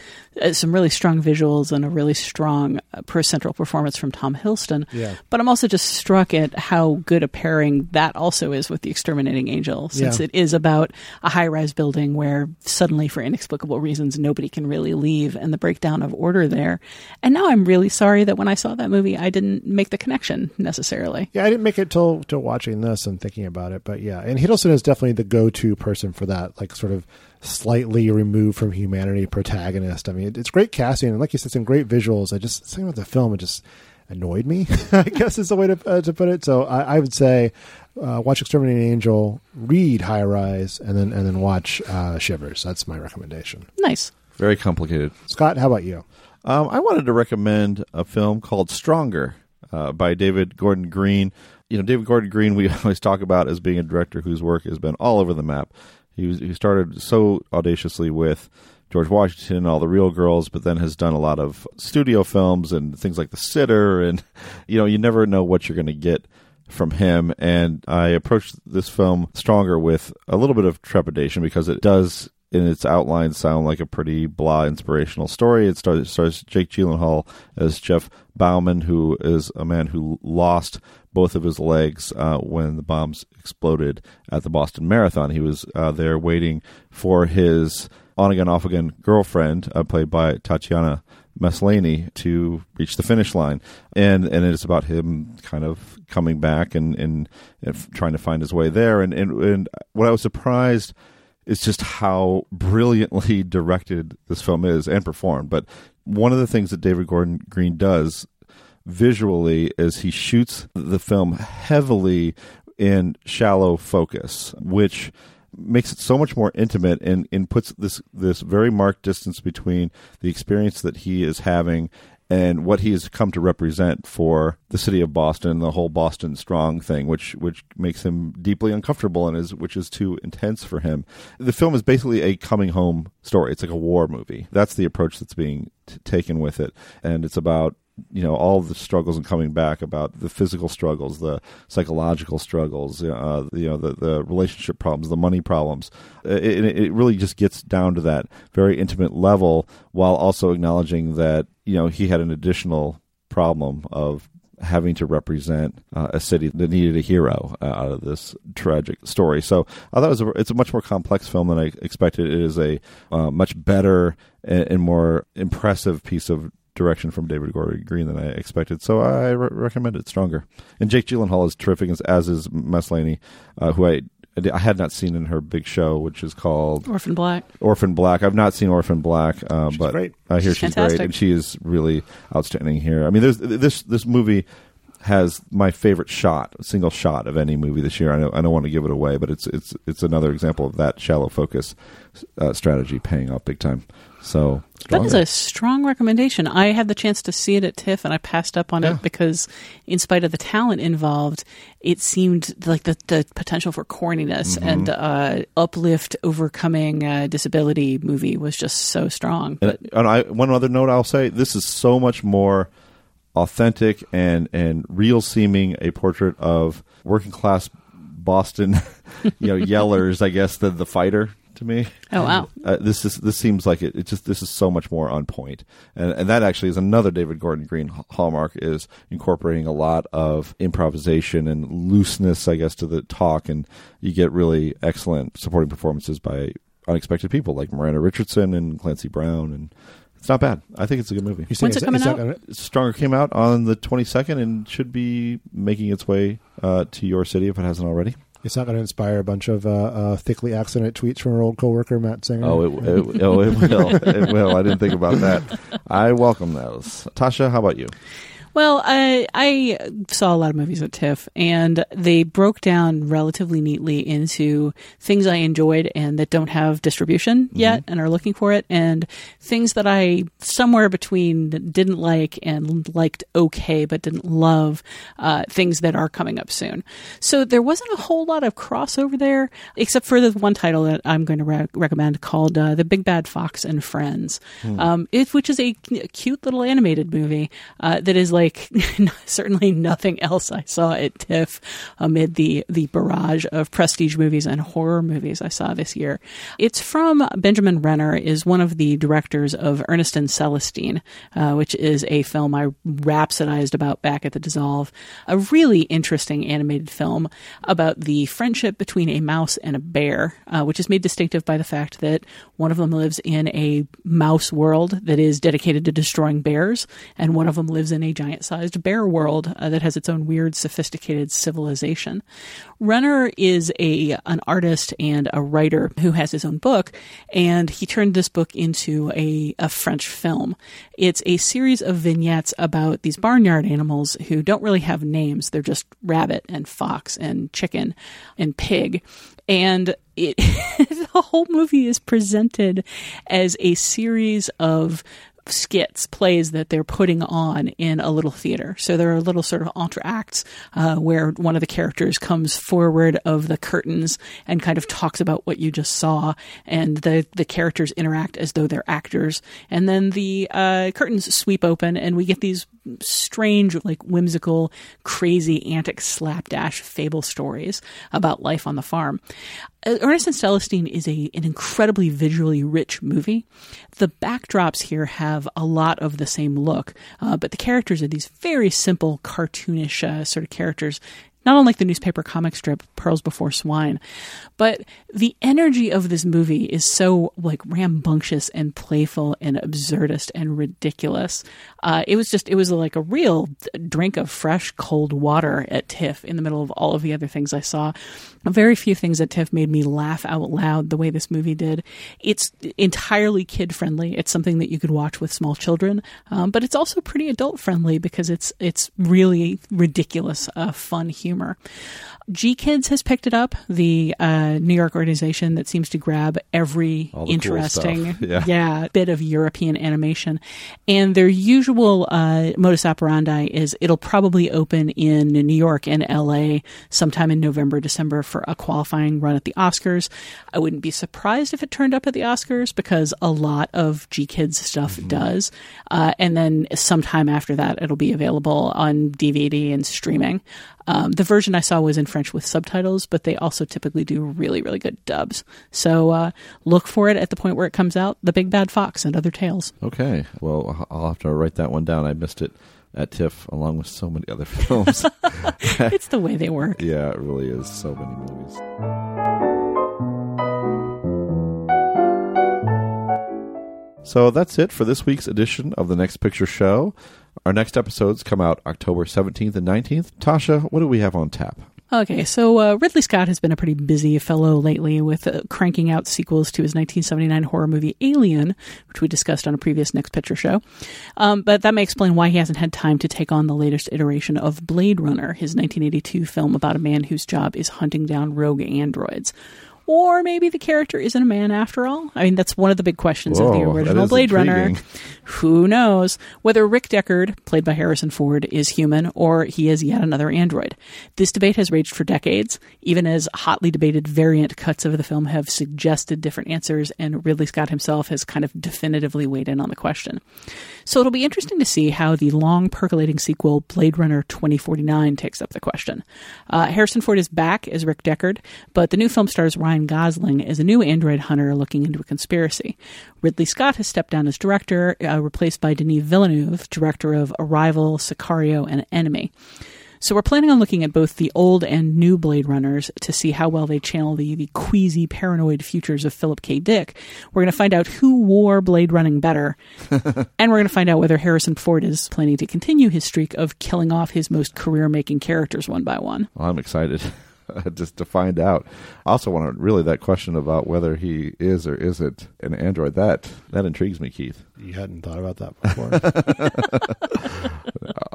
uh, some really strong visuals and a really strong uh, per central performance from Tom Hiddleston. Yeah. But I'm also just struck at how good a pairing that also is with the Exterminating Angel, since Yeah. it is about a high rise building where suddenly, for inexplicable reasons, nobody can really leave, and the breakdown of order there. And now I'm really sorry that when I saw that movie, I didn't make the connection necessarily. Yeah, I didn't make it till till watching this and thinking about it, but yeah, and Hiddleston is definitely the go to person for that, like sort of slightly removed from humanity protagonist. I mean, it, it's great casting, and like you said, some great visuals. I just something about the film, it just annoyed me. I guess is the way to uh, to put it. So I, I would say uh, watch Exterminating Angel, read High Rise, and then and then watch uh, Shivers. That's my recommendation. Nice. Very complicated. Scott, how about you? Um, I wanted to recommend a film called Stronger uh, by David Gordon Green. You know, David Gordon Green, we always talk about as being a director whose work has been all over the map. He, was, he started so audaciously with George Washington and All the Real Girls, but then has done a lot of studio films and things like The Sitter. And, you know, you never know what you're going to get from him. And I approached this film Stronger with a little bit of trepidation because it does in its outline sound like a pretty blah inspirational story. It stars, stars Jake Gyllenhaal as Jeff Bauman, who is a man who lost both of his legs uh, when the bombs exploded at the Boston Marathon. He was uh, there waiting for his on again, off again girlfriend, uh, played by Tatiana Maslany, to reach the finish line, and and it's about him kind of coming back and and, and trying to find his way there. And, and and what I was surprised is just how brilliantly directed this film is and performed. But one of the things that David Gordon Green does visually is he shoots the film heavily in shallow focus, which makes it so much more intimate and, and puts this this very marked distance between the experience that he is having and what he has come to represent for the city of Boston, the whole Boston strong thing, which which makes him deeply uncomfortable and is which is too intense for him. The film is basically a coming home story. It's like a war movie. That's the approach that's being t- taken with it, and it's about you know all the struggles and coming back about the physical struggles the psychological struggles uh, you know the, the relationship problems the money problems it, it, it really just gets down to that very intimate level while also acknowledging that you know he had an additional problem of having to represent uh, a city that needed a hero uh, out of this tragic story. So I thought it was a, it's a much more complex film than I expected. It is a uh, much better and, and more impressive piece of direction from David Gordon Green than I expected. So I re- recommend it stronger. And Jake Gyllenhaal is terrific, as, as is Maslany, uh, who I I had not seen in her big show, which is called Orphan Black. Orphan Black. I've not seen Orphan Black, uh, but great. I hear She's she's, great, and she is really outstanding here. I mean, there's this this movie has my favorite shot, a single shot of any movie this year. I know I don't want to give it away, but it's it's it's another example of that shallow focus uh, strategy paying off big time. So That is a strong recommendation. I had the chance to see it at TIFF and I passed up on Yeah. it because, in spite of the talent involved, it seemed like the, the potential for corniness Mm-hmm. and uh, uplift overcoming uh, disability movie was just so strong. But And, and I, one other note I'll say: this is so much more authentic and and real seeming a portrait of working class Boston, you know, yellers, I guess, than the fighter to me. Oh, wow. Uh, this is this seems like it. It just this is so much more on point, and and that actually is another David Gordon Green hallmark is incorporating a lot of improvisation and looseness, I guess, to the talk, and you get really excellent supporting performances by unexpected people like Miranda Richardson and Clancy Brown, and it's not bad. I think it's a good movie. You saying When's it coming it's out? gonna- Stronger came out on the 22nd and should be making its way uh, to your city if it hasn't already. It's not going to inspire a bunch of uh, uh, thickly accented tweets from our old coworker Matt Singer. Oh, it, it, oh, it will. It will. I didn't think about that. I welcome those. Tasha, how about you? Well, I, I saw a lot of movies at TIFF, and they broke down relatively neatly into things I enjoyed and that don't have distribution yet and are looking for it, and things that I somewhere between didn't like and liked okay but didn't love, uh, things that are coming up soon. So there wasn't a whole lot of crossover there, except for the one title that I'm going to re- recommend called uh, The Big Bad Fox and Friends, um, it, which is a cute little animated movie uh, that is like certainly nothing else I saw at TIFF amid the the barrage of prestige movies and horror movies I saw this year. It's from Benjamin Renner, is one of the directors of Ernest and Celestine, uh, which is a film I rhapsodized about back at the Dissolve. A really interesting animated film about the friendship between a mouse and a bear, uh, which is made distinctive by the fact that one of them lives in a mouse world that is dedicated to destroying bears, and one of them lives in a giant sized bear world uh, that has its own weird, sophisticated civilization. Renner is a an artist and a writer who has his own book, and he turned this book into a, a French film. It's a series of vignettes about these barnyard animals who don't really have names. They're just rabbit and fox and chicken and pig. And it, the whole movie is presented as a series of skits, plays that they're putting on in a little theater. So there are little sort of entr'actes uh, where one of the characters comes forward of the curtains and kind of talks about what you just saw, and the the characters interact as though they're actors, and then the uh, curtains sweep open, and we get these strange, like whimsical, crazy, antic slapdash fable stories about life on the farm. Uh, Ernest and Celestine is a an incredibly visually rich movie. The backdrops here have a lot of the same look, uh, but the characters are these very simple, cartoonish uh, sort of characters. Not unlike the newspaper comic strip Pearls Before Swine, but the energy of this movie is so like rambunctious and playful and absurdist and ridiculous. Uh, it was just it was like a real drink of fresh cold water at TIFF in the middle of all of the other things I saw. Very few things at TIFF made me laugh out loud the way this movie did. It's entirely kid friendly. It's something that you could watch with small children, um, but it's also pretty adult friendly because it's it's really ridiculous, uh, fun humor humor. GKIDS has picked it up, the uh, New York organization that seems to grab every the cool interesting. Yeah. bit of European animation. And their usual uh, modus operandi is it'll probably open in New York and LA sometime in November, December for a qualifying run at the Oscars. I wouldn't be surprised if it turned up at the Oscars because a lot of GKIDS stuff does. Uh, and then sometime after that, it'll be available on DVD and streaming. Um, the version I saw was in French with subtitles, but they also typically do really, really good dubs. So uh, look for it at the point where it comes out The Big Bad Fox and Other Tales. Okay. Well, I'll have to write that one down. I missed it at TIFF along with so many other films. it's the way they work. yeah, it really is. So many movies. So that's it for this week's edition of the Next Picture Show. Our next episodes come out October 17th and 19th. Tasha, what do we have on tap? Okay, so uh, Ridley Scott has been a pretty busy fellow lately with uh, cranking out sequels to his 1979 horror movie Alien, which we discussed on a previous Next Picture show. Um, but that may explain why he hasn't had time to take on the latest iteration of Blade Runner, his 1982 film about a man whose job is hunting down rogue androids. Or maybe the character isn't a man after all. I mean, that's one of the big questions of the original Blade Runner. Who knows whether Rick Deckard, played by Harrison Ford, is human or he is yet another android? This debate has raged for decades, even as hotly debated variant cuts of the film have suggested different answers, and Ridley Scott himself has kind of definitively weighed in on the question. So it'll be interesting to see how the long percolating sequel Blade Runner 2049 takes up the question. Uh, Harrison Ford is back as Rick Deckard, but the new film stars Ryan Gosling as a new android hunter looking into a conspiracy. Ridley Scott has stepped down as director, uh, replaced by Denis Villeneuve, director of Arrival, Sicario, and Enemy. So we're planning on looking at both the old and new Blade Runners to see how well they channel the, the queasy, paranoid futures of Philip K. Dick. We're going to find out who wore Blade running better, and we're going to find out whether Harrison Ford is planning to continue his streak of killing off his most career-making characters one by one. Well, I'm excited just to find out. I also want to really that question about whether he is or isn't an android. That that intrigues me, Keith. You hadn't thought about that before.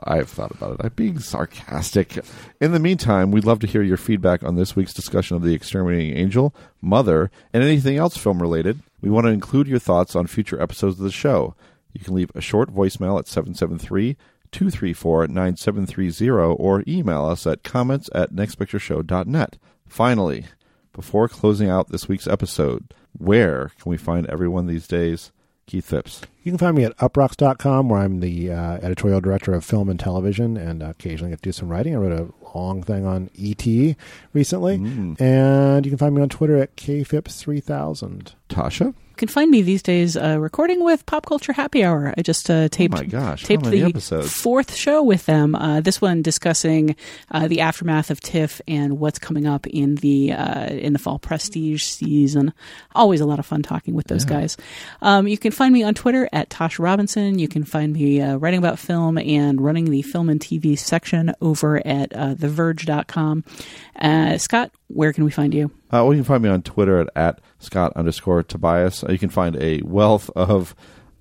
I I have thought about it. I'm being sarcastic. In the meantime, we'd love to hear your feedback on this week's discussion of The Exterminating Angel, Mother, and anything else film related. We want to include your thoughts on future episodes of the show. You can leave a short voicemail at 773 234 9730 or email us at comments at nextpictureshow.net. Finally, before closing out this week's episode, where can we find everyone these days? Keith Phipps. You can find me at uproxx.com, where I'm the uh, editorial director of film and television and occasionally get to do some writing. I wrote a long thing on ET recently. Mm. And you can find me on Twitter at kphipps3000. Tasha? You can find me these days uh, recording with Pop Culture Happy Hour. I just uh, taped, Oh my gosh, taped the episodes? fourth show with them. Uh, this one discussing uh, the aftermath of TIFF and what's coming up in the uh, in the fall Prestige season. Always a lot of fun talking with those guys. Um, you can find me on Twitter at Tasha Robinson. You can find me uh, writing about film and running the film and TV section over at uh, TheVerge.com. Uh, Scott, where can we find you? Uh, well, you can find me on Twitter at, at Scott underscore Tobias. Uh, you can find a wealth of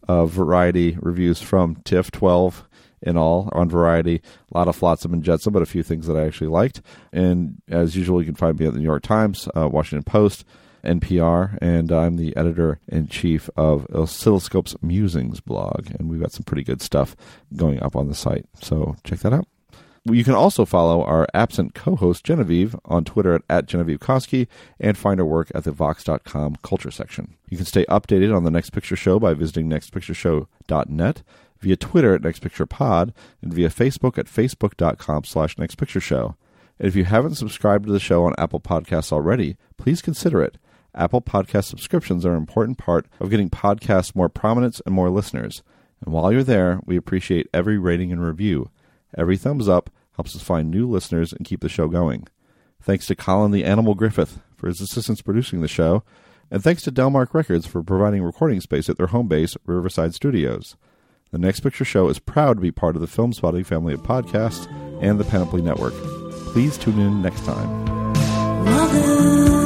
variety reviews from TIFF 12 in all on Variety. A lot of Flotsam and Jetsam, but a few things that I actually liked. And as usual, you can find me at the New York Times, uh, Washington Post, NPR, and I'm the editor in chief of Oscilloscope's Musings blog. And we've got some pretty good stuff going up on the site. So check that out. You can also follow our absent co-host Genevieve on Twitter at, at Genevieve Koski and find her work at the Vox.com culture section. You can stay updated on the Next Picture Show by visiting nextpictureshow.net, via Twitter at nextpicturepod, and via Facebook at facebook.com slash nextpictureshow. And if you haven't subscribed to the show on Apple Podcasts already, please consider it. Apple Podcast subscriptions are an important part of getting podcasts more prominence and more listeners. And while you're there, we appreciate every rating and review. Every thumbs up helps us find new listeners and keep the show going. Thanks to Colin the Animal Griffith for his assistance producing the show, and thanks to Delmark Records for providing recording space at their home base, Riverside Studios. The Next Picture Show is proud to be part of the Filmspotting family of podcasts and the Panoply Network. Please tune in next time. Mother.